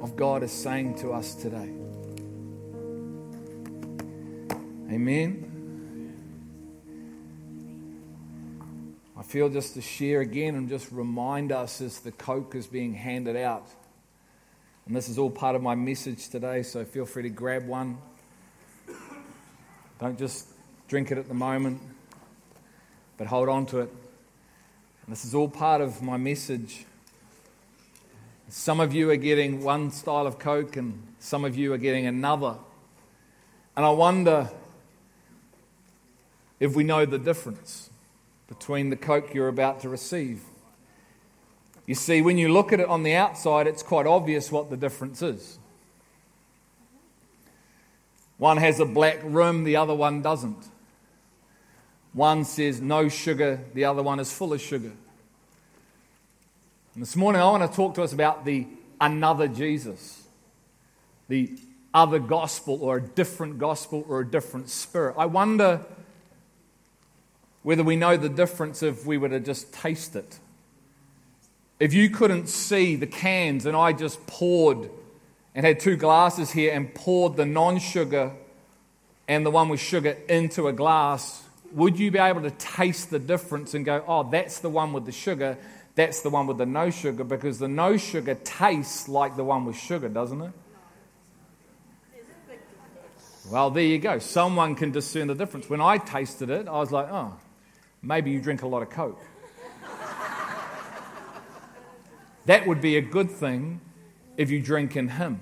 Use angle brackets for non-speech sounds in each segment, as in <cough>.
of God is saying to us today. Amen. I feel just to share again and just remind us as the Coke is being handed out. And this is all part of my message today, so feel free to grab one. Don't just drink it at the moment, but hold on to it. And this is all part of my message. Some of you are getting one style of Coke, and some of you are getting another. And I wonder if we know the difference between the Coke you're about to receive. You see, when you look at it on the outside, it's quite obvious what the difference is. One has a black rim, the other one doesn't. One says no sugar, the other one is full of sugar. And this morning, I want to talk to us about the another Jesus, the other gospel, or a different gospel, or a different spirit. I wonder whether we know the difference if we were to just taste it. If you couldn't see the cans and I just poured and had two glasses here and poured the non sugar and the one with sugar into a glass, would you be able to taste the difference and go, oh, that's the one with the sugar, that's the one with the no sugar? Because the no sugar tastes like the one with sugar, doesn't it? Well, there you go. Someone can discern the difference. When I tasted it, I was like, oh, maybe you drink a lot of Coke. that would be a good thing if you drink in Him.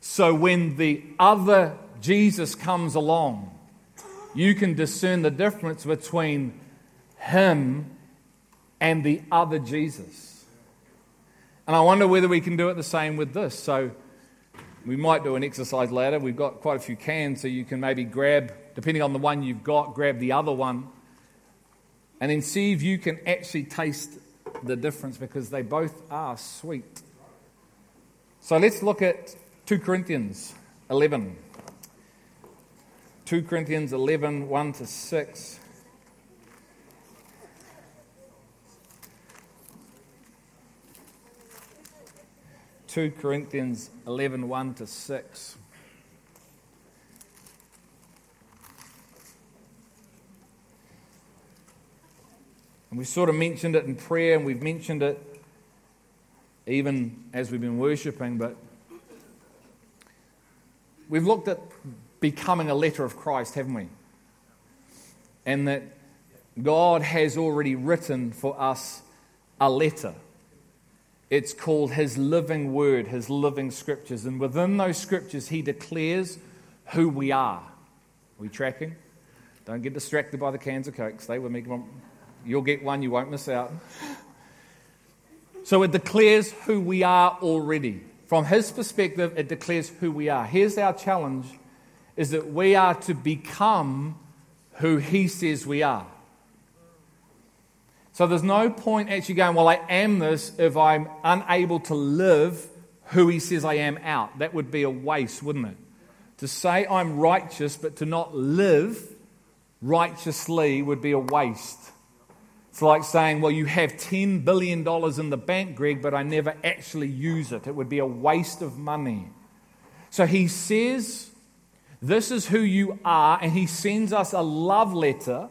So when the other Jesus comes along, you can discern the difference between Him and the other Jesus. And I wonder whether we can do it the same with this. So we might do an exercise later. We've got quite a few cans, so you can maybe grab, depending on the one you've got, grab the other one and then see if you can actually taste the difference because they both are sweet. So let's look at 2 Corinthians 11. 2 Corinthians 11, 1 to 6. Two Corinthians 11, 1 to 6. And we sort of mentioned it in prayer, and we've mentioned it even as we've been worshipping, but we've looked at becoming a letter of Christ, haven't we? And that God has already written for us a letter. It's called His living word, His living scriptures. And within those scriptures, He declares who we are. Are we tracking? Don't get distracted by the cans of Coke. Stay with me. You'll get one, you won't miss out. So it declares who we are already. From his perspective, it declares who we are. Here's our challenge is that we are to become who he says we are. So there's no point actually going, well, I am this if I'm unable to live who he says I am out. That would be a waste, wouldn't it? To say I'm righteous but to not live righteously would be a waste. It's like saying, well, you have $10 billion in the bank, Greg, but I never actually use it. It would be a waste of money. So he says, This is who you are, and he sends us a love letter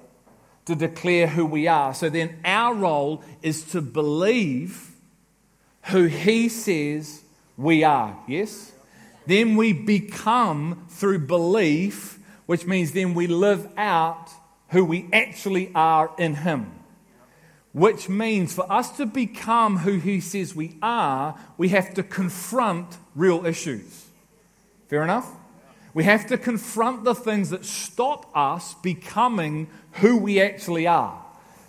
to declare who we are. So then our role is to believe who he says we are. Yes? Then we become through belief, which means then we live out who we actually are in him. Which means for us to become who he says we are, we have to confront real issues. Fair enough? We have to confront the things that stop us becoming who we actually are.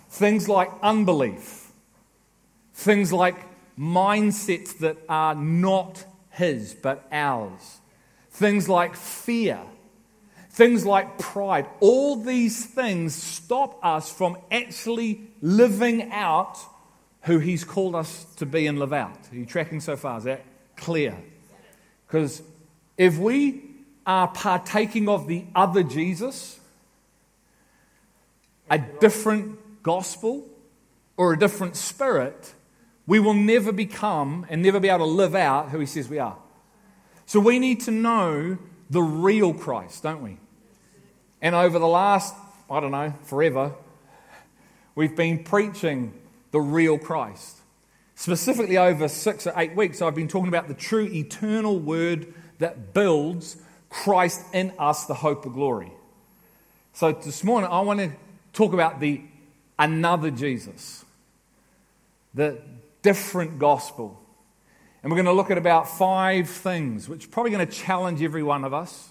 Things like unbelief, things like mindsets that are not his but ours, things like fear Things like pride, all these things stop us from actually living out who He's called us to be and live out. Are you tracking so far? Is that clear? Because if we are partaking of the other Jesus, a different gospel, or a different spirit, we will never become and never be able to live out who he says we are. So we need to know the real Christ, don't we? And over the last, I don't know, forever, we've been preaching the real Christ. Specifically, over six or eight weeks, I've been talking about the true eternal word that builds Christ in us, the hope of glory. So this morning, I want to talk about the another Jesus, the different gospel. And we're going to look at about five things, which are probably going to challenge every one of us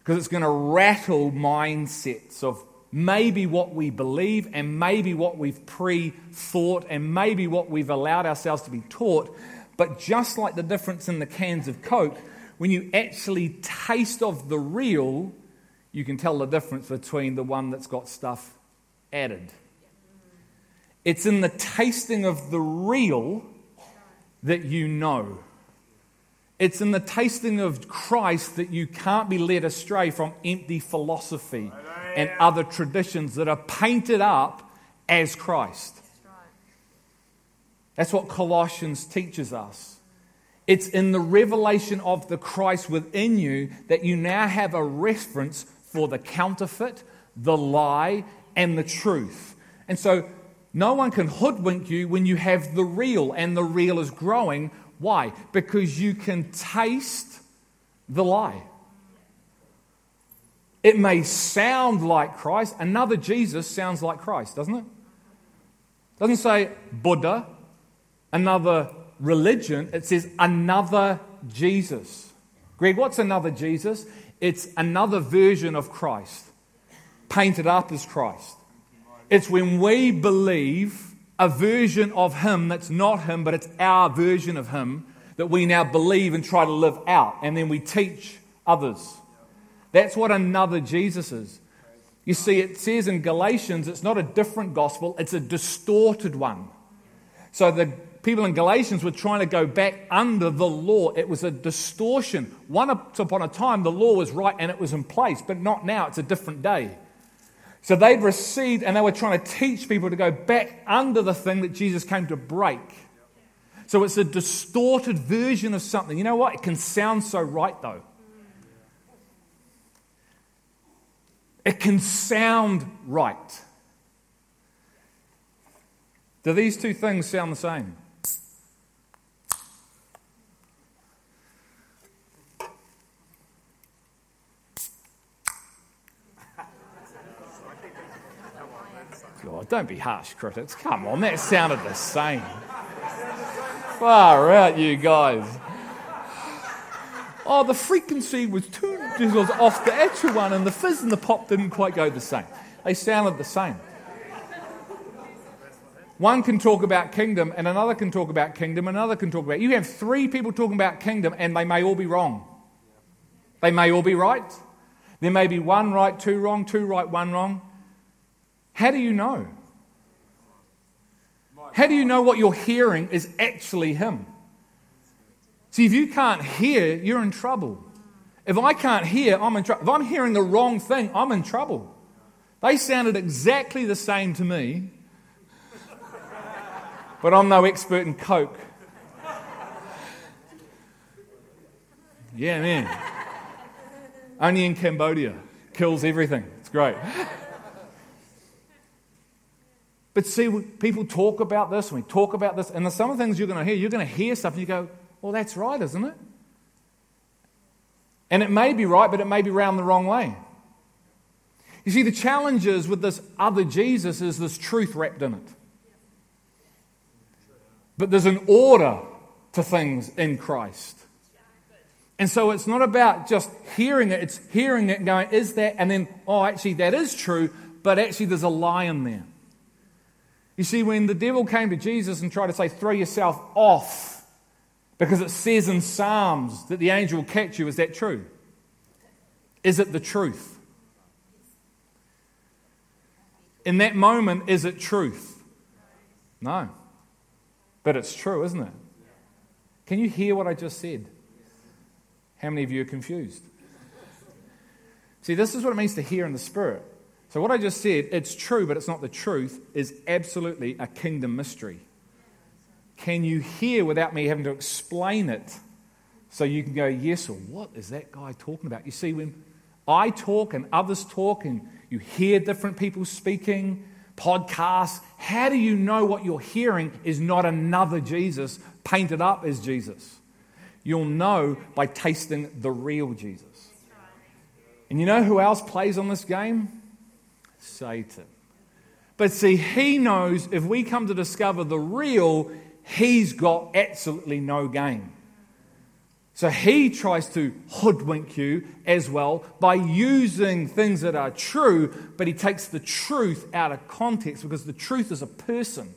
because it's going to rattle mindsets of maybe what we believe and maybe what we've pre thought and maybe what we've allowed ourselves to be taught. But just like the difference in the cans of Coke, when you actually taste of the real, you can tell the difference between the one that's got stuff added. It's in the tasting of the real that you know. It's in the tasting of Christ that you can't be led astray from empty philosophy and other traditions that are painted up as Christ. That's what Colossians teaches us. It's in the revelation of the Christ within you that you now have a reference for the counterfeit, the lie, and the truth. And so no one can hoodwink you when you have the real, and the real is growing. Why? Because you can taste the lie. It may sound like Christ. Another Jesus sounds like Christ, doesn't it? Doesn't say Buddha, another religion. It says another Jesus. Greg, what's another Jesus? It's another version of Christ, painted up as Christ. It's when we believe a version of Him that's not Him, but it's our version of Him that we now believe and try to live out, and then we teach others. That's what another Jesus is. You see, it says in Galatians, it's not a different gospel, it's a distorted one. So the people in Galatians were trying to go back under the law. It was a distortion. Once upon a time, the law was right and it was in place, but not now. It's a different day. So they'd received and they were trying to teach people to go back under the thing that Jesus came to break. So it's a distorted version of something. You know what? It can sound so right, though. It can sound right. Do these two things sound the same? Don't be harsh critics. Come on, that sounded the same. Far out, you guys. Oh, the frequency was two decibels off the actual one, and the fizz and the pop didn't quite go the same. They sounded the same. One can talk about kingdom, and another can talk about kingdom, another can talk about. You have three people talking about kingdom, and they may all be wrong. They may all be right. There may be one right, two wrong, two right, one wrong. How do you know? How do you know what you're hearing is actually Him? See, if you can't hear, you're in trouble. If I can't hear, I'm in trouble. If I'm hearing the wrong thing, I'm in trouble. They sounded exactly the same to me, but I'm no expert in Coke. Yeah, man. Only in Cambodia. Kills everything. It's great. But see, people talk about this, and we talk about this, and some of the things you're going to hear, you're going to hear stuff, and you go, well, that's right, isn't it? And it may be right, but it may be round the wrong way. You see, the challenge is with this other Jesus is this truth wrapped in it. But there's an order to things in Christ. And so it's not about just hearing it, it's hearing it and going, is that? And then, oh, actually, that is true, but actually, there's a lie in there. You see, when the devil came to Jesus and tried to say, throw yourself off because it says in Psalms that the angel will catch you. Is that true? Is it the truth? In that moment, is it truth? No. But it's true, isn't it? Can you hear what I just said? How many of you are confused? See, this is what it means to hear in the Spirit. So, what I just said, it's true, but it's not the truth, is absolutely a kingdom mystery. can you hear without me having to explain it? So you can go, yes, or what is that guy talking about? You see, when I talk and others talk and you hear different people speaking, podcasts, how do you know what you're hearing is not another Jesus painted up as Jesus? You'll know by tasting the real Jesus. And you know who else plays on this game? Satan. But see, he knows if we come to discover the real, he's got absolutely no gain. So he tries to hoodwink you as well by using things that are true, but he takes the truth out of context because the truth is a person.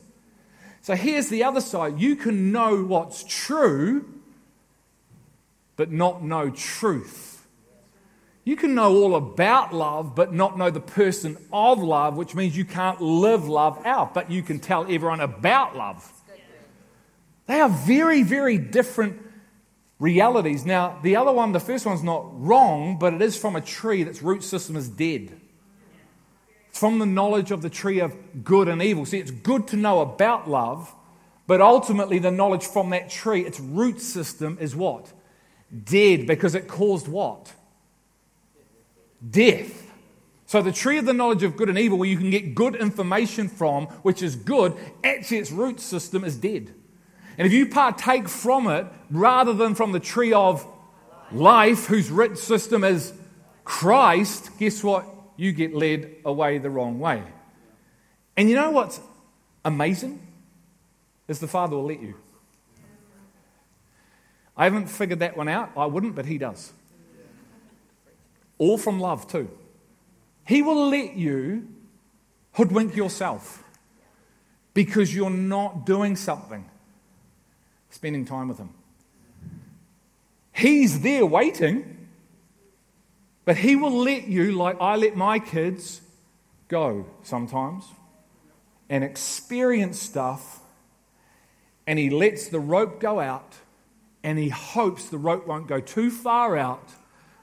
So here's the other side you can know what's true, but not know truth. You can know all about love, but not know the person of love, which means you can't live love out, but you can tell everyone about love. They are very, very different realities. Now, the other one, the first one's not wrong, but it is from a tree that's root system is dead. It's from the knowledge of the tree of good and evil. See, it's good to know about love, but ultimately the knowledge from that tree, its root system is what? Dead, because it caused what? Death. So, the tree of the knowledge of good and evil, where you can get good information from, which is good, actually its root system is dead. And if you partake from it rather than from the tree of life, whose root system is Christ, guess what? You get led away the wrong way. And you know what's amazing? Is the Father will let you. I haven't figured that one out. I wouldn't, but He does all from love too. He will let you hoodwink yourself because you're not doing something, spending time with Him. He's there waiting, but He will let you, like I let my kids, go sometimes and experience stuff, and He lets the rope go out, and He hopes the rope won't go too far out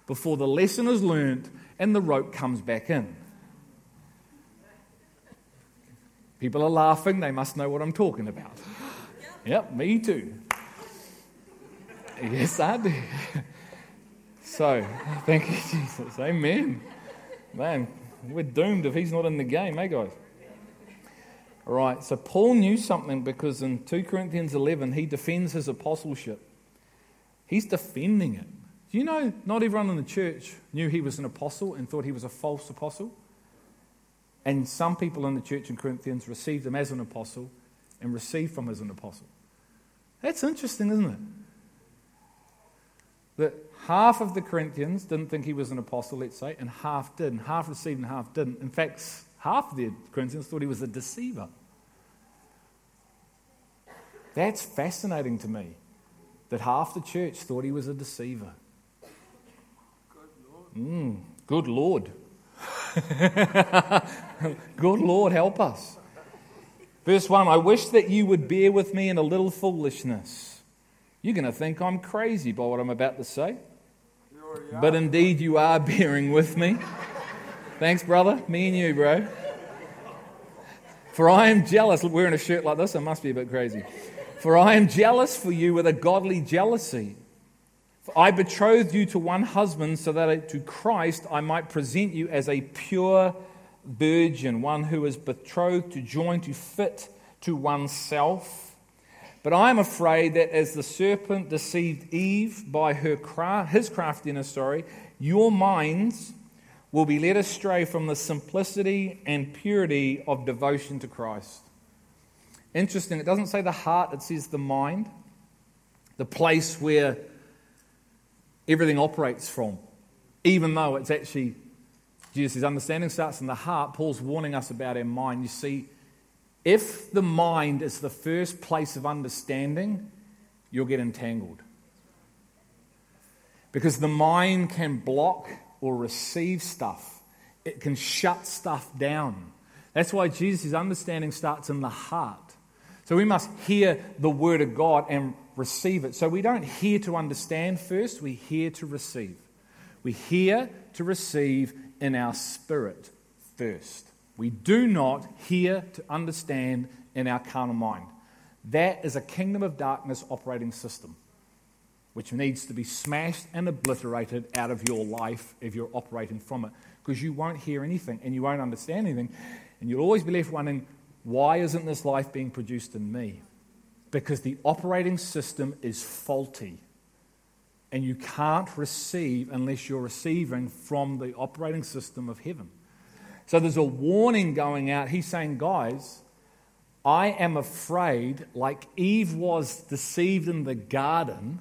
before the lesson is learned and the rope comes back in. People are laughing, they must know what I'm talking about. Yep, me too. Yes, I do. So, thank you, Jesus. Amen. Man, we're doomed if he's not in the game, eh, guys? All right, so Paul knew something because in 2 Corinthians 11, he defends his apostleship. He's defending it. Do you know not everyone in the church knew he was an apostle and thought he was a false apostle? And some people in the church in Corinthians received him as an apostle and received from as an apostle. That's interesting, isn't it? That half of the Corinthians didn't think he was an apostle, let's say, and half did, and half received and half didn't. In fact, half of the Corinthians thought he was a deceiver. That's fascinating to me that half the church thought he was a deceiver. Mm, good Lord. <laughs> good Lord, help us. Verse 1 I wish that you would bear with me in a little foolishness. You're going to think I'm crazy by what I'm about to say. But indeed, you are bearing with me. Thanks, brother. Me and you, bro. For I am jealous. Wearing a shirt like this, I must be a bit crazy. For I am jealous for you with a godly jealousy. I betrothed you to one husband so that to Christ I might present you as a pure virgin, one who is betrothed to join to fit to oneself. But I am afraid that as the serpent deceived Eve by her craft, his craftiness, sorry, your minds will be led astray from the simplicity and purity of devotion to Christ. Interesting, it doesn't say the heart, it says the mind, the place where everything operates from, even though it's actually Jesus' understanding starts in the heart. Paul's warning us about our mind. You see, if the mind is the first place of understanding, you'll get entangled. Because the mind can block or receive stuff, it can shut stuff down. That's why Jesus' understanding starts in the heart. So we must hear the word of God and receive it. So we don't hear to understand first, we hear to receive. We hear to receive in our spirit first. We do not hear to understand in our carnal mind. That is a kingdom of darkness operating system, which needs to be smashed and obliterated out of your life if you're operating from it, because you won't hear anything and you won't understand anything, and you'll always be left wondering, why isn't this life being produced in me? Because the operating system is faulty. And you can't receive unless you're receiving from the operating system of heaven. So there's a warning going out. He's saying, guys, I am afraid, like Eve was deceived in the garden.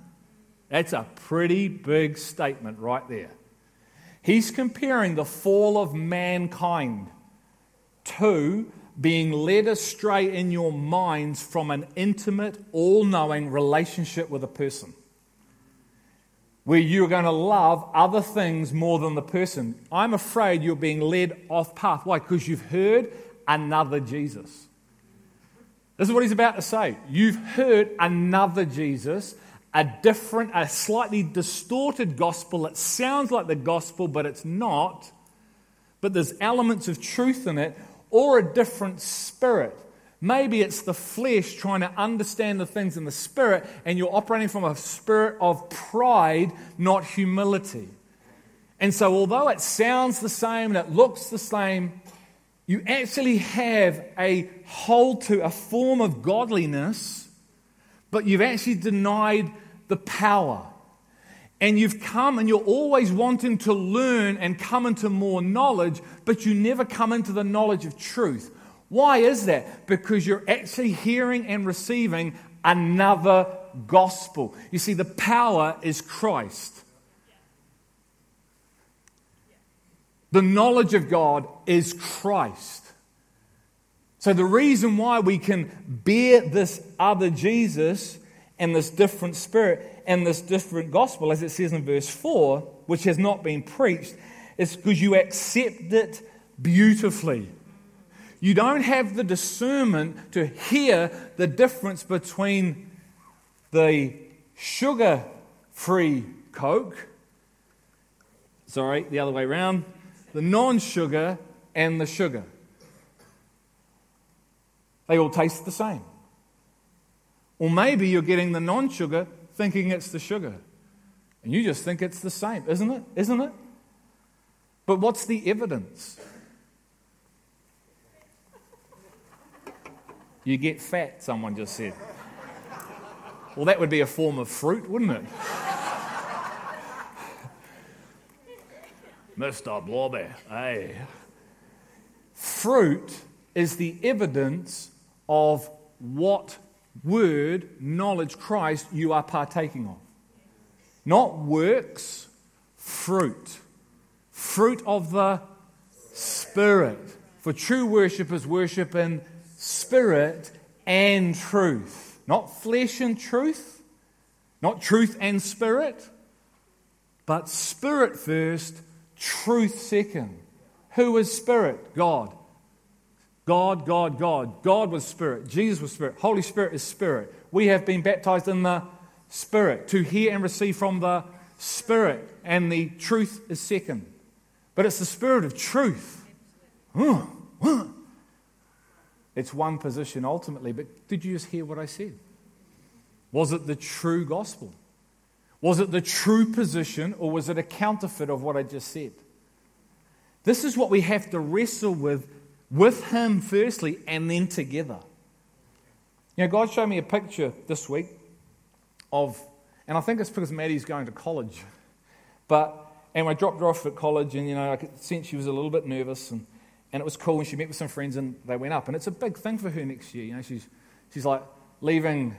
That's a pretty big statement right there. He's comparing the fall of mankind to being led astray in your minds from an intimate, all knowing relationship with a person. Where you're going to love other things more than the person. I'm afraid you're being led off path. Why? Because you've heard another Jesus. This is what he's about to say. You've heard another Jesus, a different, a slightly distorted gospel. It sounds like the gospel, but it's not. But there's elements of truth in it, or a different spirit. Maybe it's the flesh trying to understand the things in the spirit, and you're operating from a spirit of pride, not humility. And so, although it sounds the same and it looks the same, you actually have a hold to a form of godliness, but you've actually denied the power. And you've come and you're always wanting to learn and come into more knowledge, but you never come into the knowledge of truth. Why is that? Because you're actually hearing and receiving another gospel. You see, the power is Christ. The knowledge of God is Christ. So, the reason why we can bear this other Jesus and this different spirit and this different gospel, as it says in verse 4, which has not been preached, is because you accept it beautifully. You don't have the discernment to hear the difference between the sugar free Coke, sorry, the other way around, the non sugar, and the sugar. They all taste the same. Or maybe you're getting the non sugar thinking it's the sugar. And you just think it's the same, isn't it? Isn't it? But what's the evidence? You get fat, someone just said. Well, that would be a form of fruit, wouldn't it? <laughs> Mr. Blobby, hey. Fruit is the evidence of what word, knowledge, Christ you are partaking of. Not works, fruit. Fruit of the Spirit. For true worshippers worship in spirit and truth. Not flesh and truth, not truth and spirit, but spirit first, truth second. Who is spirit? God. God, God, God. God was spirit. Jesus was spirit. Holy Spirit is spirit. We have been baptized in the spirit to hear and receive from the spirit, and the truth is second. But it's the spirit of truth. It's one position ultimately, but did you just hear what I said? Was it the true gospel? Was it the true position, or was it a counterfeit of what I just said? This is what we have to wrestle with, with Him firstly, and then together. You know, God showed me a picture this week of, and I think it's because Maddie's going to college, but, and I dropped her off at college, and, you know, I could sense she was a little bit nervous, and and it was cool. And she met with some friends and they went up. And it's a big thing for her next year. You know, she's, she's like leaving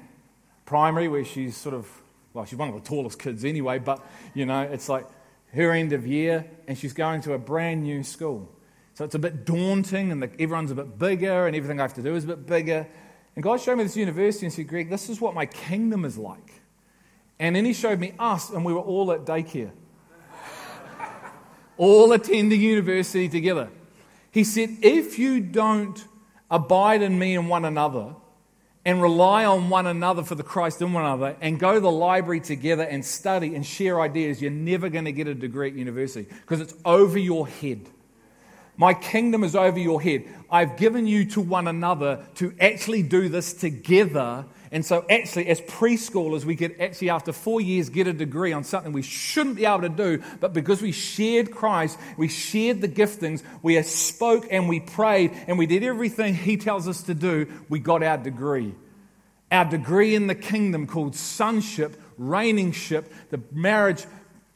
primary where she's sort of, well, she's one of the tallest kids anyway, but, you know, it's like her end of year and she's going to a brand new school. So it's a bit daunting and the, everyone's a bit bigger and everything I have to do is a bit bigger. And God showed me this university and said, Greg, this is what my kingdom is like. And then he showed me us and we were all at daycare. <laughs> all attending university together. He said, If you don't abide in me and one another, and rely on one another for the Christ in one another, and go to the library together and study and share ideas, you're never going to get a degree at university because it's over your head. My kingdom is over your head. I've given you to one another to actually do this together And so, actually, as preschoolers, we could actually, after four years, get a degree on something we shouldn't be able to do. But because we shared Christ, we shared the giftings, we spoke and we prayed, and we did everything He tells us to do, we got our degree. Our degree in the kingdom called sonship, reigningship, the marriage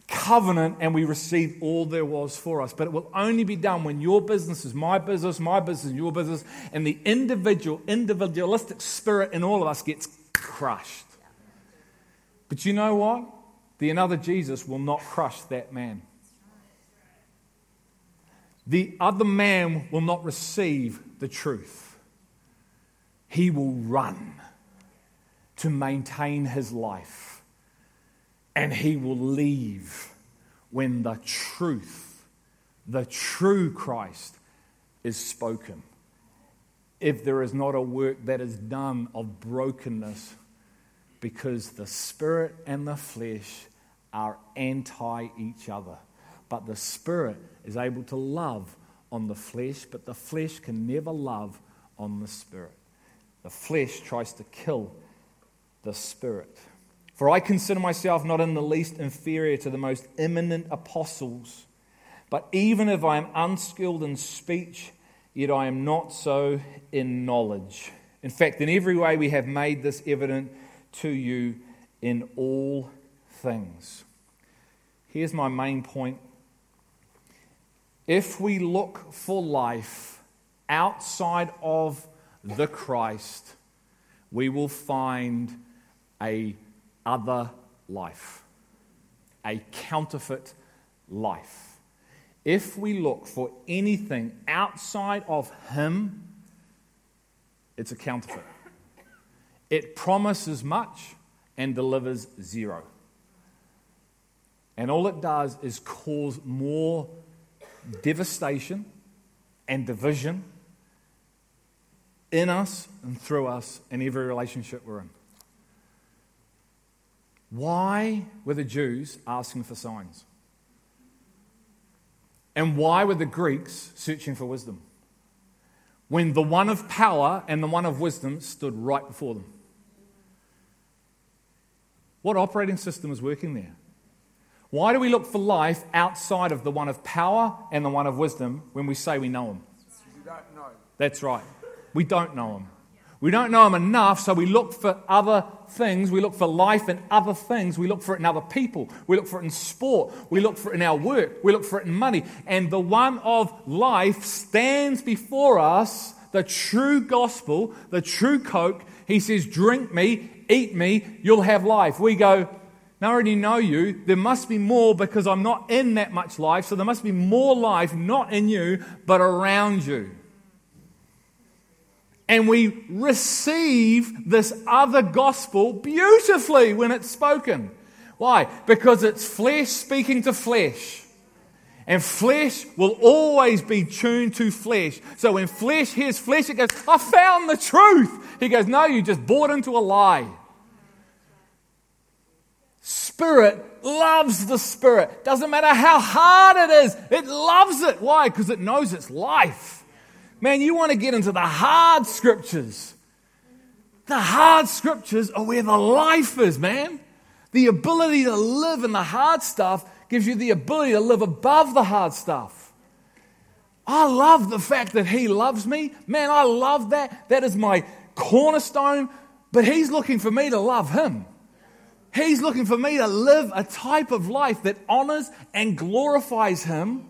covenant and we receive all there was for us. But it will only be done when your business is my business, my business your business, and the individual, individualistic spirit in all of us gets crushed. But you know what? The another Jesus will not crush that man. The other man will not receive the truth. He will run to maintain his life and he will leave when the truth, the true Christ, is spoken. If there is not a work that is done of brokenness, because the spirit and the flesh are anti each other. But the spirit is able to love on the flesh, but the flesh can never love on the spirit. The flesh tries to kill the spirit. For I consider myself not in the least inferior to the most eminent apostles. But even if I am unskilled in speech, yet I am not so in knowledge. In fact, in every way we have made this evident to you in all things. Here's my main point. If we look for life outside of the Christ, we will find a other life, a counterfeit life. If we look for anything outside of Him, it's a counterfeit. It promises much and delivers zero. And all it does is cause more devastation and division in us and through us in every relationship we're in. Why were the Jews asking for signs? And why were the Greeks searching for wisdom? When the one of power and the one of wisdom stood right before them. What operating system is working there? Why do we look for life outside of the one of power and the one of wisdom when we say we know him? That's right. We don't know him. We don't know Him enough, so we look for other things. We look for life in other things. We look for it in other people. We look for it in sport. We look for it in our work. We look for it in money. And the one of life stands before us, the true gospel, the true Coke. He says, Drink me, eat me, you'll have life. We go, I already know you. There must be more because I'm not in that much life. So there must be more life, not in you, but around you and we receive this other gospel beautifully when it's spoken. Why? Because it's flesh speaking to flesh. And flesh will always be tuned to flesh. So when flesh hears flesh, it goes, I found the truth. He goes, No, you just bought into a lie. Spirit loves the Spirit. Doesn't matter how hard it is, it loves it. Why? Because it knows it's life. Man, you want to get into the hard scriptures. The hard scriptures are where the life is, man. The ability to live in the hard stuff gives you the ability to live above the hard stuff. I love the fact that He loves me. Man, I love that. That is my cornerstone. But He's looking for me to love Him. He's looking for me to live a type of life that honors and glorifies Him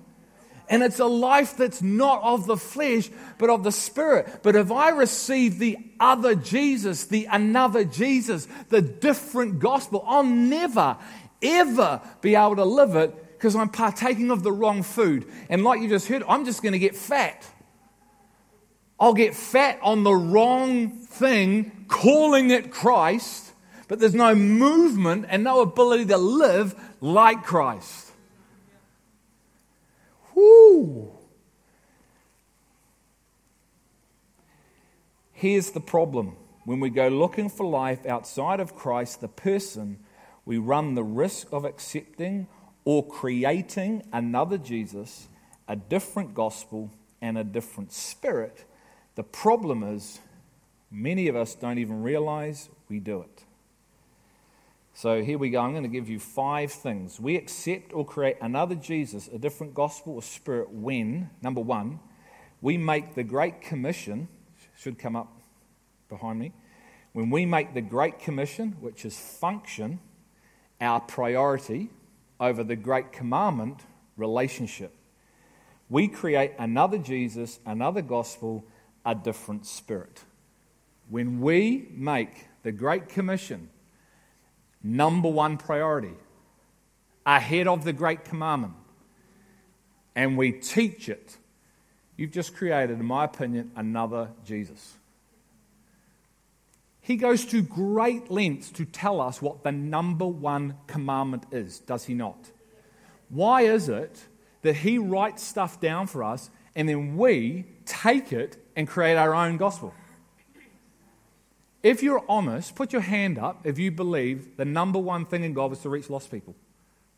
and it's a life that's not of the flesh, but of the spirit. But if I receive the other Jesus, the another Jesus, the different gospel, I'll never, ever be able to live it because I'm partaking of the wrong food. And like you just heard, I'm just going to get fat. I'll get fat on the wrong thing, calling it Christ, but there's no movement and no ability to live like Christ. Woo! Here's the problem. When we go looking for life outside of Christ, the person, we run the risk of accepting or creating another Jesus, a different gospel, and a different spirit. The problem is Many of us don't even realize we do it. So here we go. I'm going to give you five things. We accept or create another Jesus, a different gospel or spirit when, number one, we make the Great Commission, should come up behind me, when we make the Great Commission, which is function, our priority over the Great Commandment, relationship. We create another Jesus, another gospel, a different spirit. When we make the Great Commission number one priority, ahead of the Great Commandment, and we teach it, you've just created, in my opinion, another Jesus. He goes to great lengths to tell us what the number one commandment is, does he not? Why is it that he writes stuff down for us and then we take it and create our own gospel? If you're honest, put your hand up if you believe the number one thing in God is to reach lost people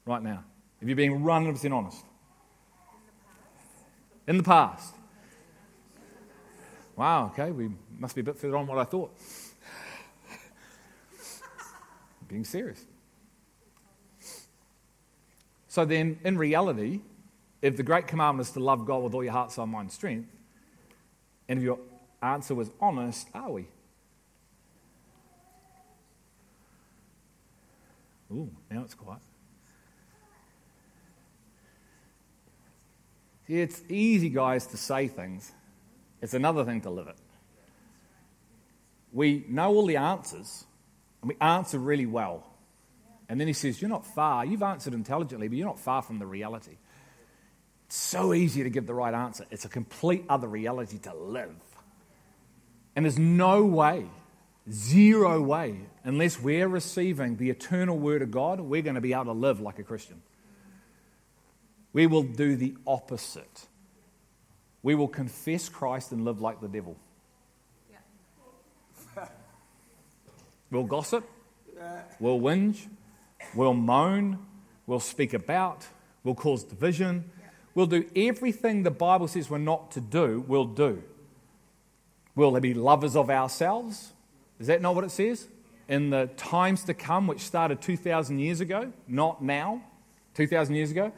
right now. If you're being 100% honest. In the past. Wow, okay, we must be a bit further on what I thought. <laughs> being serious. So then, in reality, if the great commandment is to love God with all your heart, soul, mind, strength, and if your answer was honest, are we? Ooh, now it's quiet. See, it's easy, guys, to say things. It's another thing to live it. We know all the answers, and we answer really well. And then he says, You're not far. You've answered intelligently, but you're not far from the reality. It's so easy to give the right answer. It's a complete other reality to live. And there's no way Zero way, unless we're receiving the eternal word of God, we're going to be able to live like a Christian. We will do the opposite. We will confess Christ and live like the devil. Yeah. We'll gossip, we'll whinge, we'll moan, we'll speak about, we'll cause division. We'll do everything the Bible says we're not to do, we'll do. We'll they be lovers of ourselves? Is that not what it says? In the times to come, which started 2,000 years ago, not now, 2,000 years ago,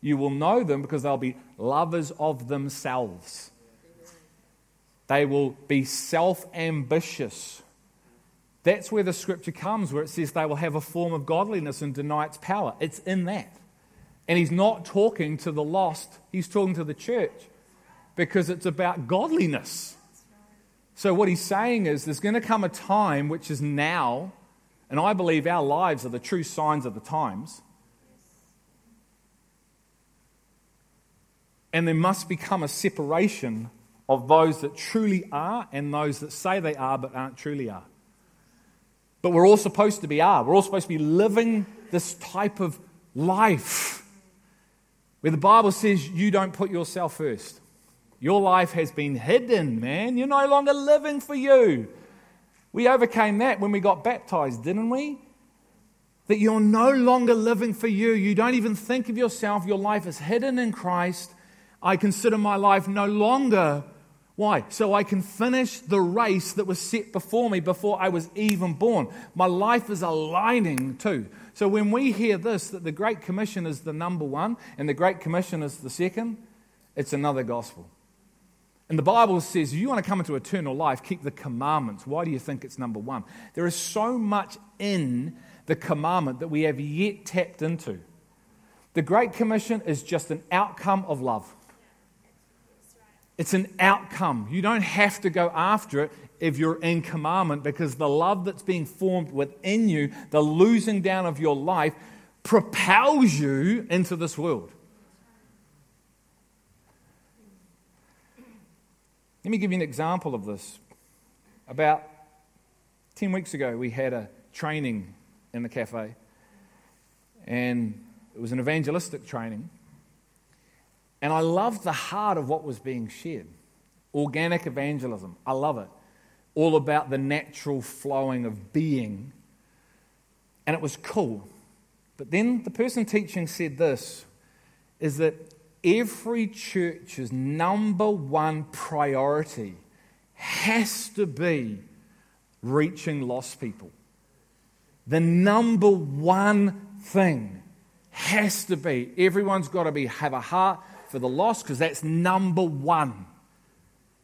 you will know them because they'll be lovers of themselves. They will be self ambitious. That's where the scripture comes, where it says they will have a form of godliness and deny its power. It's in that. And he's not talking to the lost, he's talking to the church because it's about godliness. So, what he's saying is there's going to come a time, which is now, and I believe our lives are the true signs of the times. And there must become a separation of those that truly are and those that say they are but aren't truly are. But we're all supposed to be are. We're all supposed to be living this type of life where the Bible says you don't put yourself first. Your life has been hidden, man. You're no longer living for you. We overcame that when we got baptized, didn't we? That you're no longer living for you. You don't even think of yourself. Your life is hidden in Christ. I consider my life no longer. Why? So I can finish the race that was set before me before I was even born. My life is aligning too. So when we hear this, that the Great Commission is the number one and the Great Commission is the second, it's another gospel. And the Bible says, if you want to come into eternal life, keep the commandments. Why do you think it's number one? There is so much in the commandment that we have yet tapped into. The Great Commission is just an outcome of love. It's an outcome. You don't have to go after it if you're in commandment because the love that's being formed within you, the losing down of your life, propels you into this world. Let me give you an example of this. About 10 weeks ago, we had a training in the cafe, and it was an evangelistic training. And I loved the heart of what was being shared organic evangelism. I love it. All about the natural flowing of being. And it was cool. But then the person teaching said this is that every church's number one priority has to be reaching lost people. The number one thing has to be everyone's got to be have a heart for the lost because that's number one.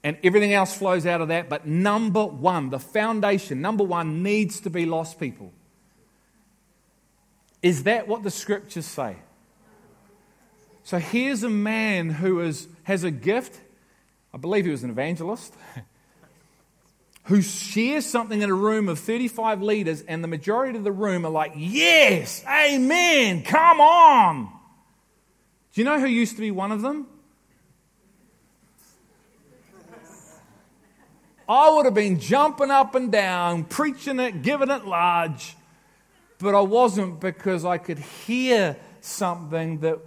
And everything else flows out of that. But number one, the foundation, number one, needs to be lost people. Is that what the scriptures say? So here's a man who is, has a gift. I believe he was an evangelist. <laughs> who shares something in a room of 35 leaders, and the majority of the room are like, Yes, amen, come on. Do you know who used to be one of them? I would have been jumping up and down, preaching it, giving it large, but I wasn't because I could hear something that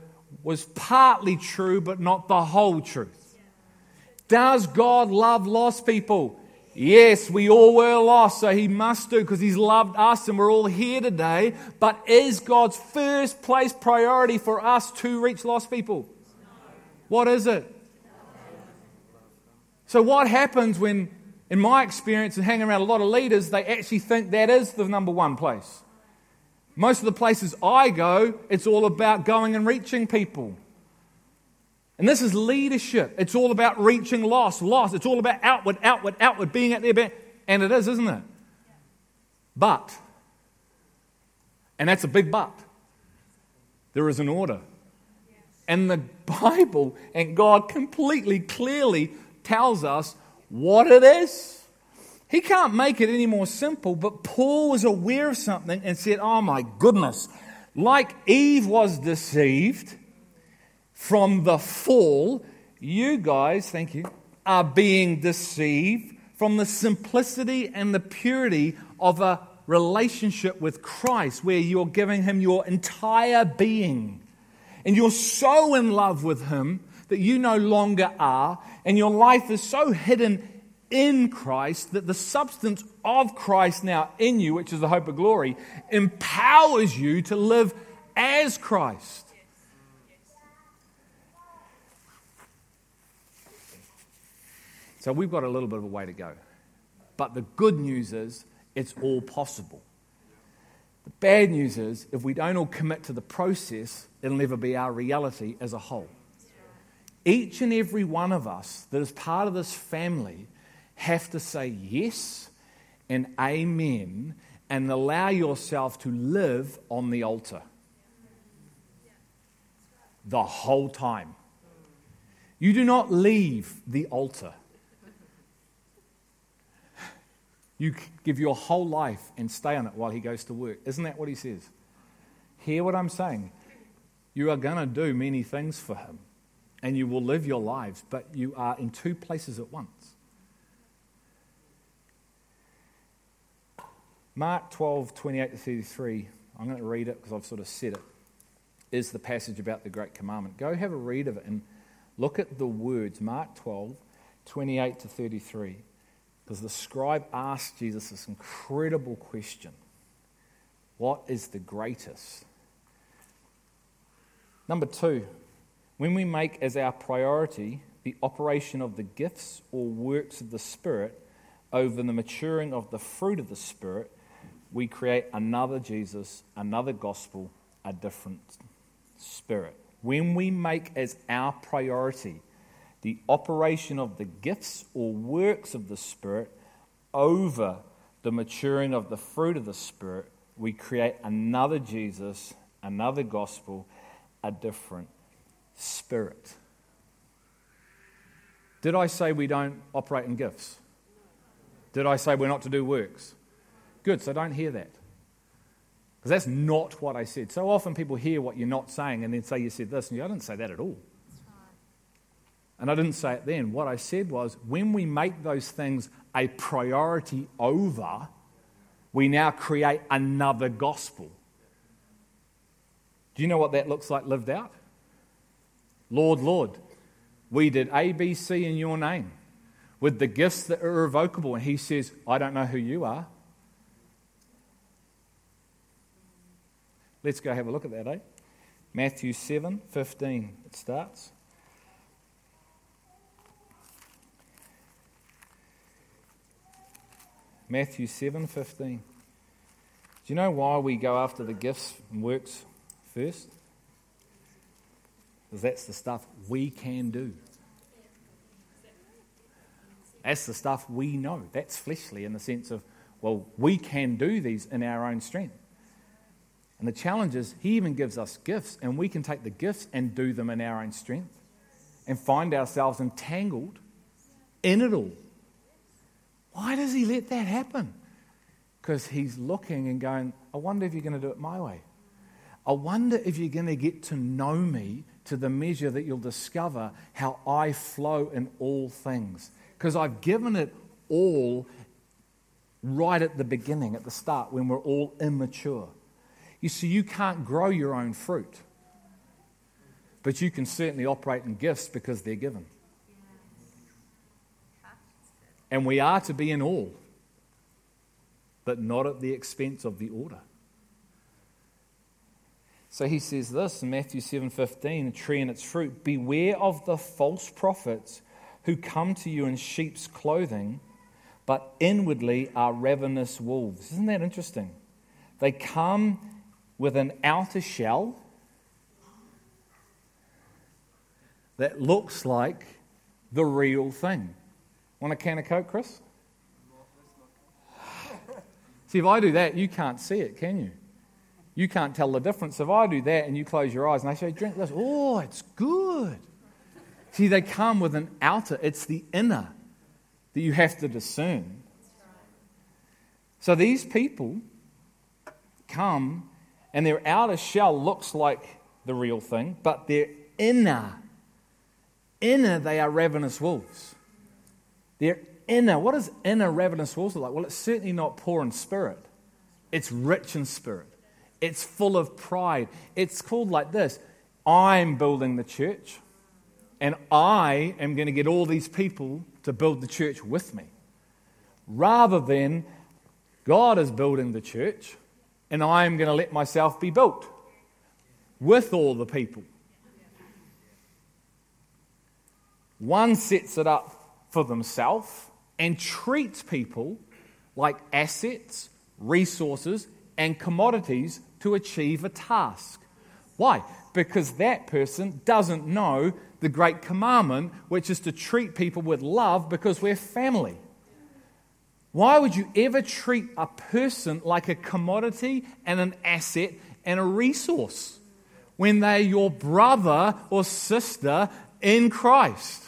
was partly true, but not the whole truth. Does God love lost people? Yes, we all were lost, so He must do because He's loved us and we're all here today. But is God's first place priority for us to reach lost people? What is it? So, what happens when, in my experience and hanging around a lot of leaders, they actually think that is the number one place? Most of the places I go, it's all about going and reaching people. And this is leadership. It's all about reaching lost, lost. It's all about outward, outward, outward, being out there. And it is, isn't it? But, and that's a big but, there is an order. And the <laughs> Bible and God completely clearly tells us what it is. He can't make it any more simple, but Paul was aware of something and said, Oh my goodness, like Eve was deceived from the fall, you guys, thank you, are being deceived from the simplicity and the purity of a relationship with Christ where you're giving Him your entire being. And you're so in love with Him that you no longer are, and your life is so hidden in Christ that the substance of Christ now in you, which is the hope of glory, empowers you to live as Christ. So we've got a little bit of a way to go. But the good news is it's all possible. The bad news is if we don't all commit to the process, it'll never be our reality as a whole. Each and every one of us that is part of this family have to say yes and amen and allow yourself to live on the altar the whole time. You do not leave the altar. You give your whole life and stay on it while he goes to work. Isn't that what he says? Hear what I'm saying. You are going to do many things for him and you will live your lives, but you are in two places at once. Mark 12, 28 to 33, I'm going to read it because I've sort of said it, is the passage about the Great Commandment. Go have a read of it and look at the words. Mark 12, 28 to 33. Because the scribe asked Jesus this incredible question What is the greatest? Number two, when we make as our priority the operation of the gifts or works of the Spirit over the maturing of the fruit of the Spirit, we create another Jesus, another gospel, a different spirit. When we make as our priority the operation of the gifts or works of the Spirit over the maturing of the fruit of the Spirit, we create another Jesus, another gospel, a different spirit. Did I say we don't operate in gifts? Did I say we're not to do works? Good, so don't hear that. Because that's not what I said. So often people hear what you're not saying and then say you said this, and you, I didn't say that at all. And I didn't say it then. What I said was when we make those things a priority over, we now create another gospel. Do you know what that looks like lived out? Lord, Lord, we did A, B, C in your name with the gifts that are irrevocable. And he says, I don't know who you are. Let's go have a look at that, eh? Matthew 7 15, it starts. Matthew 7:15. Do you know why we go after the gifts and works first? Because that's the stuff we can do. That's the stuff we know. That's fleshly in the sense of, well, we can do these in our own strength. And the challenge is, He even gives us gifts, and we can take the gifts and do them in our own strength and find ourselves entangled in it all. Why does He let that happen? Because He's looking and going, I wonder if you're going to do it my way. I wonder if you're going to get to know me to the measure that you'll discover how I flow in all things. Because I've given it all right at the beginning, at the start, when we're all immature. You see, you can't grow your own fruit, but you can certainly operate in gifts because they're given. And we are to be in all, but not at the expense of the order. So he says this in Matthew 7:15, a tree and its fruit, beware of the false prophets who come to you in sheep's clothing, but inwardly are ravenous wolves. Isn't that interesting? They come with an outer shell that looks like the real thing. Want a can of Coke, Chris? See, if I do that, you can't see it, can you? You can't tell the difference. If I do that and you close your eyes and I say, drink this, oh, it's good. See, they come with an outer, it's the inner that you have to discern. So these people come and their outer shell looks like the real thing, but their inner, inner, they are ravenous wolves. Their inner, what does inner ravenous wolves look like? Well, it's certainly not poor in spirit, it's rich in spirit, it's full of pride. It's called like this I'm building the church, and I am going to get all these people to build the church with me. Rather than God is building the church, and I am going to let myself be built with all the people. One sets it up for themselves and treats people like assets, resources, and commodities to achieve a task. Why? Because that person doesn't know the great commandment, which is to treat people with love because we're family. Why would you ever treat a person like a commodity and an asset and a resource when they're your brother or sister in Christ?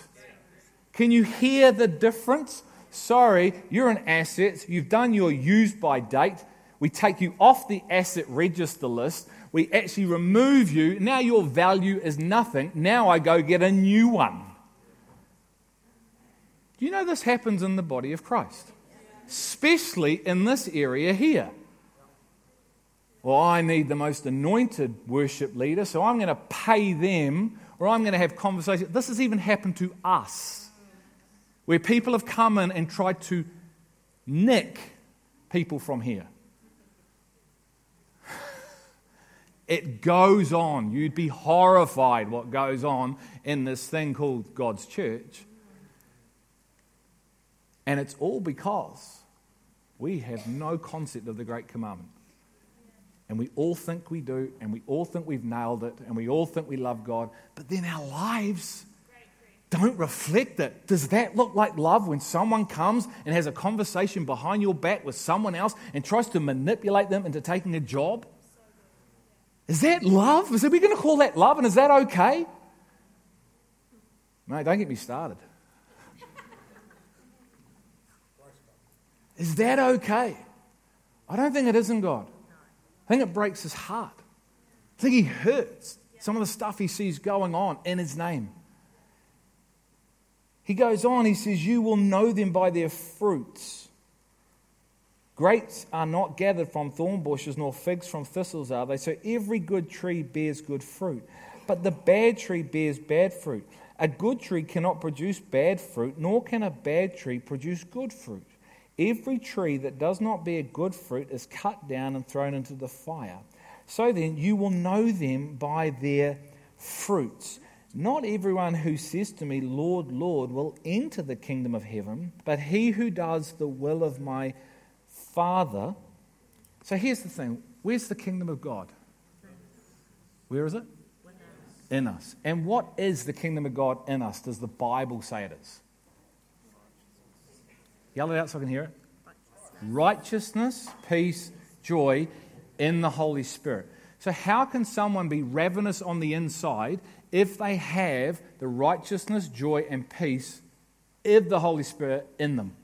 Can you hear the difference? Sorry, you're an asset. You've done your use by date. We take you off the asset register list. We actually remove you. Now your value is nothing. Now I go get a new one. Do you know this happens in the body of Christ? Especially in this area here. Well, I need the most anointed worship leader, so I'm going to pay them or I'm going to have conversations. This has even happened to us, where people have come in and tried to nick people from here. <sighs> It goes on. You'd be horrified what goes on in this thing called God's church. And it's all because we have no concept of the Great Commandment. And we all think we do, and we all think we've nailed it, and we all think we love God, but then our lives don't reflect it. Does that look like love when someone comes and has a conversation behind your back with someone else and tries to manipulate them into taking a job? Is that love? Is we going to call that love? And is that okay? Mate, don't get me started. Is that okay? I don't think it is in God. I think it breaks his heart. I think he hurts some of the stuff he sees going on in his name. He goes on, he says, You will know them by their fruits. Grapes are not gathered from thorn bushes, nor figs from thistles are they. So every good tree bears good fruit, but the bad tree bears bad fruit. A good tree cannot produce bad fruit, nor can a bad tree produce good fruit. Every tree that does not bear good fruit is cut down and thrown into the fire. So then, you will know them by their fruits. Not everyone who says to me, Lord, Lord, will enter the kingdom of heaven, but he who does the will of my Father. So here's the thing where's the kingdom of God? Where is it? In us. And what is the kingdom of God in us? Does the Bible say it is? Yell it out so I can hear it. Righteousness, peace, joy in the Holy Spirit. So, how can someone be ravenous on the inside if they have the righteousness, joy, and peace of the Holy Spirit in them?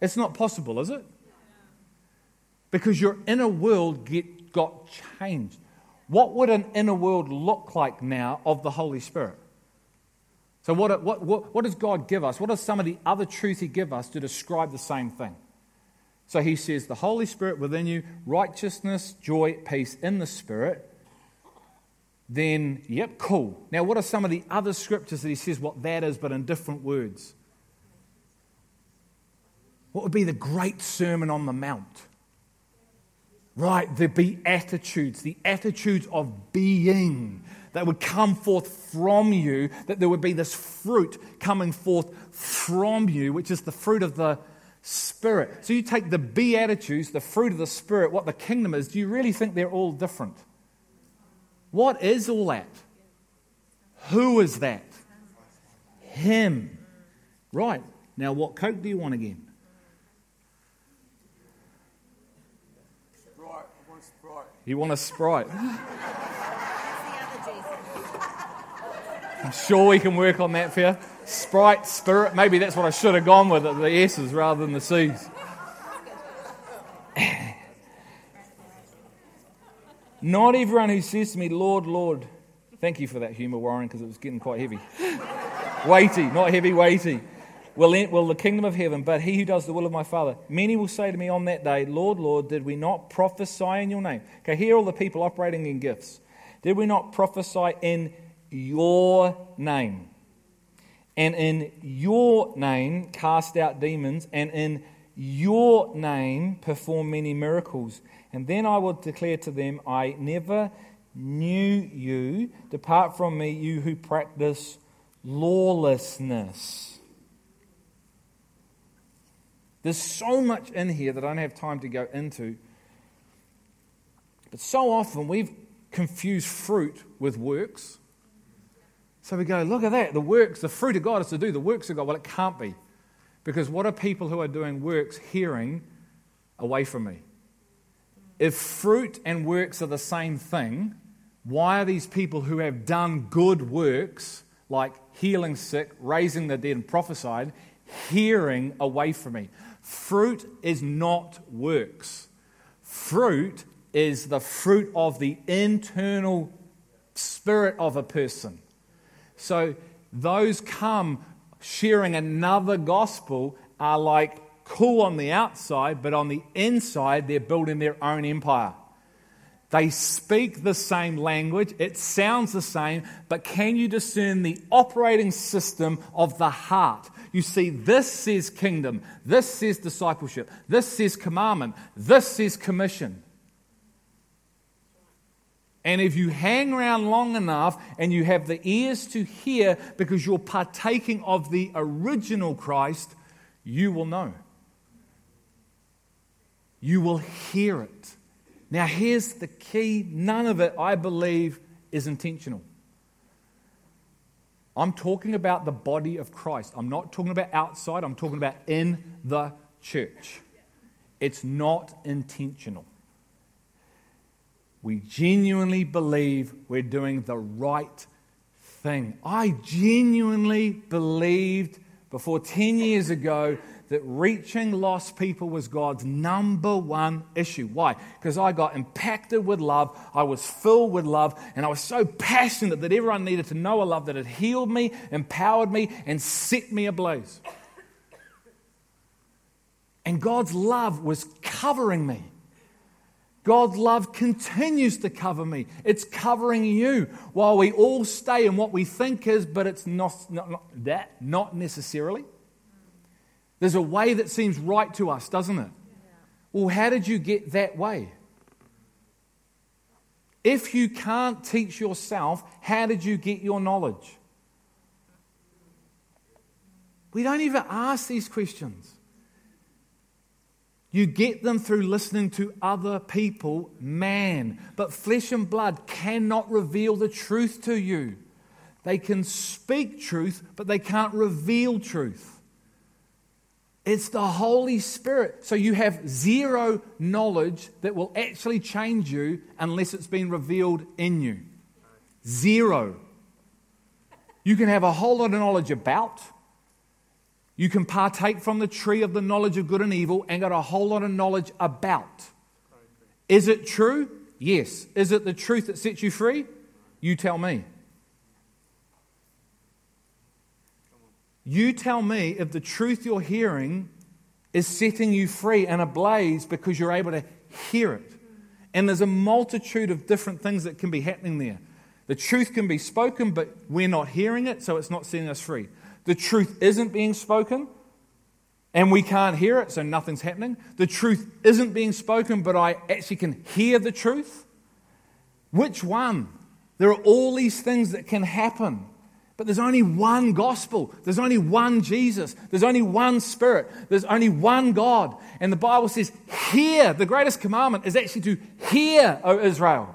It's not possible, is it? Because your inner world get, got changed. What would an inner world look like now of the Holy Spirit? So, what, what, what, what does God give us? What are some of the other truths He give us to describe the same thing? So He says, the Holy Spirit within you, righteousness, joy, peace in the Spirit. Then, yep, cool. Now, what are some of the other scriptures that He says what that is, but in different words? What would be the great Sermon on the Mount? Right, the beatitudes, the attitudes of being that would come forth from you, that there would be this fruit coming forth from you, which is the fruit of the Spirit. So you take the Beatitudes, the fruit of the Spirit, what the kingdom is, do you really think they're all different? What is all that? Who is that? Him. Right. Now, what Coke do you want again? Sprite. I want a Sprite. You want a Sprite? <laughs> I'm sure we can work on that for you. Sprite, spirit, maybe that's what I should have gone with, the S's rather than the C's. Not everyone who says to me, Lord, Lord, thank you for that humour, Warren, because it was getting quite heavy. weighty, not heavy, weighty. Will, will the kingdom of heaven, but he who does the will of my Father. Many will say to me on that day, Lord, Lord, did we not prophesy in your name? Okay, here are all the people operating in gifts. Did we not prophesy in your name. And in your name cast out demons, and in your name perform many miracles. And then I will declare to them, I never knew you. Depart from me, you who practice lawlessness. There's so much in here that I don't have time to go into. But so often we've confused fruit with works. So we go, look at that. The works, the fruit of God is to do the works of God. Well, it can't be. Because what are people who are doing works hearing away from me? If fruit and works are the same thing, why are these people who have done good works, like healing sick, raising the dead, and prophesied, hearing away from me? Fruit is not works. Fruit is the fruit of the internal spirit of a person. So those come sharing another gospel are like cool on the outside, but on the inside, they're building their own empire. They speak the same language, it sounds the same, but can you discern the operating system of the heart? You see, this says kingdom, this says discipleship, this says commandment, this says commission. And if you hang around long enough and you have the ears to hear because you're partaking of the original Christ, you will know. You will hear it. Now, here's the key none of it, I believe, is intentional. I'm talking about the body of Christ. I'm not talking about outside, I'm talking about in the church. It's not intentional we genuinely believe we're doing the right thing. I genuinely believed before 10 years ago that reaching lost people was God's number one issue. Why? Because I got impacted with love, I was filled with love, and I was so passionate that everyone needed to know a love that had healed me, empowered me, and set me ablaze. And God's love was covering me. God's love continues to cover me. It's covering you while we all stay in what we think is, but it's not, not, not, that, not necessarily. There's a way that seems right to us, doesn't it? Well, how did you get that way? If you can't teach yourself, how did you get your knowledge? We don't even ask these questions. You get them through listening to other people, man. But flesh and blood cannot reveal the truth to you. They can speak truth, but they can't reveal truth. It's the Holy Spirit. So you have zero knowledge that will actually change you unless it's been revealed in you. Zero. You can have a whole lot of knowledge about, you can partake from the tree of the knowledge of good and evil and got a whole lot of knowledge about. Is it true? Yes. Is it the truth that sets you free? You tell me. You tell me if the truth you're hearing is setting you free and ablaze because you're able to hear it. And there's a multitude of different things that can be happening there. The truth can be spoken, but we're not hearing it, so it's not setting us free the truth isn't being spoken and we can't hear it, so nothing's happening. The truth isn't being spoken, but I actually can hear the truth. Which one? There are all these things that can happen. But there's only one gospel. There's only one Jesus. There's only one Spirit. There's only one God. And the Bible says, Hear. The greatest commandment is actually to hear, O Israel.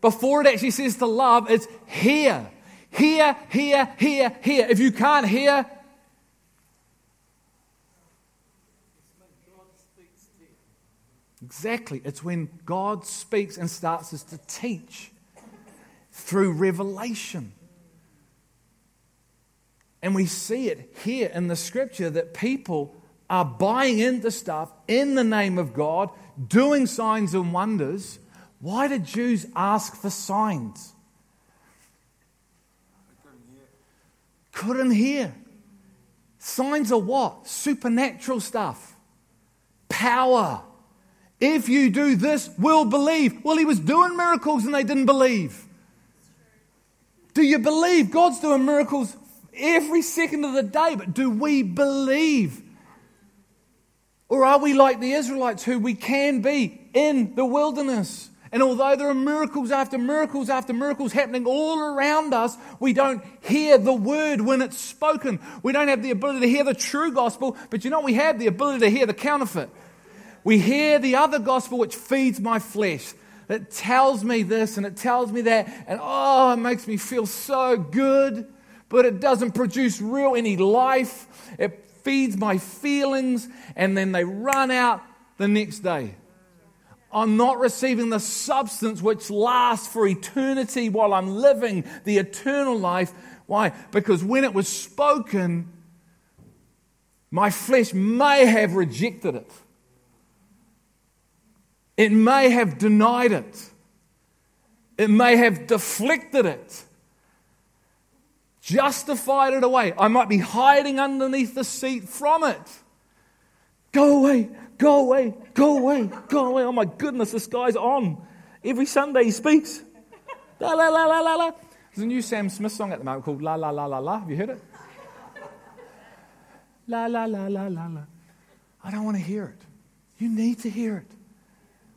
Before it actually says to love, it's hear. Hear, hear, hear, hear. If you can't hear, Exactly. It's when God speaks and starts us to teach through revelation. And we see it here in the scripture that people are buying into stuff in the name of God, doing signs and wonders. Why did Jews ask for signs? Couldn't hear. Signs of what? Supernatural stuff. Power. If you do this, we'll believe. Well, he was doing miracles and they didn't believe. Do you believe God's doing miracles every second of the day? But do we believe? Or are we like the Israelites who we can be in the wilderness? And although there are miracles after miracles after miracles happening all around us, we don't hear the word when it's spoken. We don't have the ability to hear the true gospel, but you know, we have the ability to hear the counterfeit. We hear the other gospel which feeds my flesh. It tells me this and it tells me that, and oh, it makes me feel so good, but it doesn't produce real any life. It feeds my feelings, and then they run out the next day. I'm not receiving the substance which lasts for eternity while I'm living the eternal life. Why? Because when it was spoken, my flesh may have rejected it. It may have denied it. It may have deflected it, justified it away. I might be hiding underneath the seat from it. Go away, Go away, go away, go away. Oh my goodness, this guy's on. Every Sunday he speaks. La la la la la la. There's a new Sam Smith song at the moment called La La La La La. Have you heard it? La la la la la la. I don't want to hear it. You need to hear it.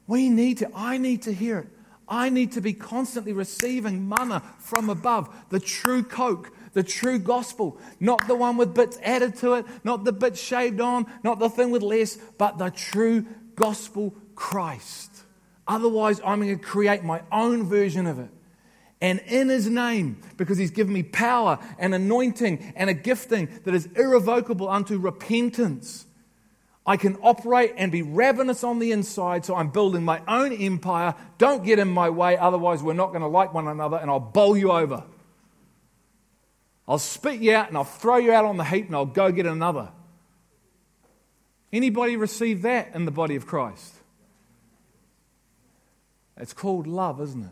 We need to. I need to hear it. I need to be constantly receiving manna from above, the true Coke, the true gospel, not the one with bits added to it, not the bits shaved on, not the thing with less, but the true gospel Christ. Otherwise, I'm going to create my own version of it. And in his name, because he's given me power and anointing and a gifting that is irrevocable unto repentance, I can operate and be ravenous on the inside, so I'm building my own empire. Don't get in my way, otherwise, we're not going to like one another, and I'll bowl you over. I'll spit you out and I'll throw you out on the heap and I'll go get another. Anybody receive that in the body of Christ? It's called love, isn't it?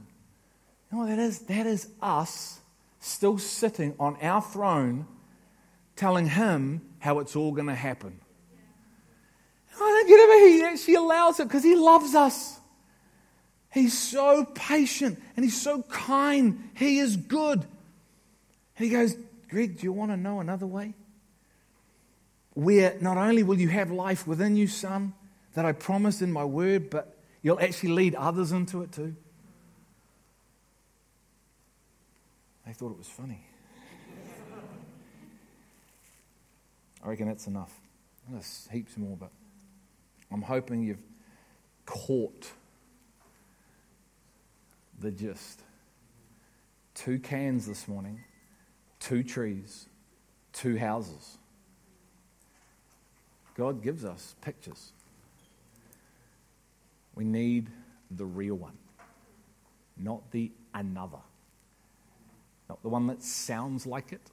You know that is? That is us still sitting on our throne telling him how it's all going to happen. I don't get it. He actually allows it because he loves us. He's so patient and he's so kind. He is good. And he goes, Greg, do you want to know another way? Where not only will you have life within you, son, that I promised in my word, but you'll actually lead others into it too. They thought it was funny. I reckon that's enough. There's heaps more, but I'm hoping you've caught the gist. Two cans this morning, two trees, two houses. God gives us pictures. We need the real one, not the another, not the one that sounds like it.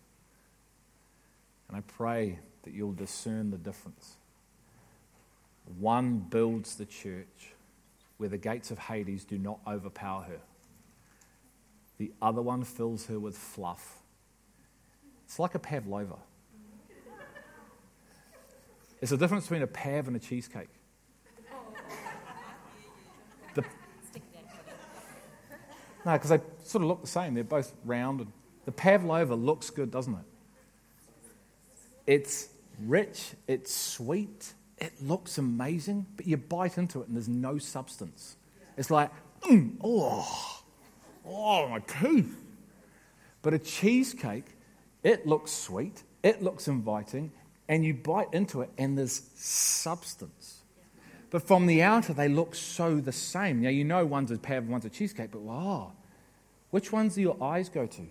And I pray that you'll discern the difference. One builds the church where the gates of Hades do not overpower her. The other one fills her with fluff. It's like a pavlova. It's the difference between a pav and a cheesecake. The, no, because they sort of look the same. They're both round. And the pavlova looks good, doesn't it? It's rich, it's sweet, it looks amazing, but you bite into it and there's no substance. It's like, mm, oh, oh, my teeth. But a cheesecake, it looks sweet, it looks inviting, and you bite into it and there's substance. But from the outer, they look so the same. Now, you know one's a pav, one's a cheesecake, but wow, which ones do your eyes go to?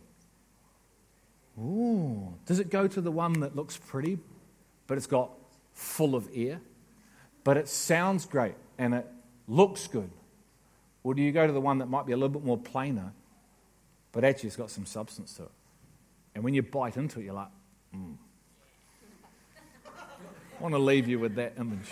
Ooh, does it go to the one that looks pretty, but it's got full of air, but it sounds great and it looks good? Or do you go to the one that might be a little bit more plainer, but actually it's got some substance to it? And when you bite into it, you're like, mm. I want to leave you with that image.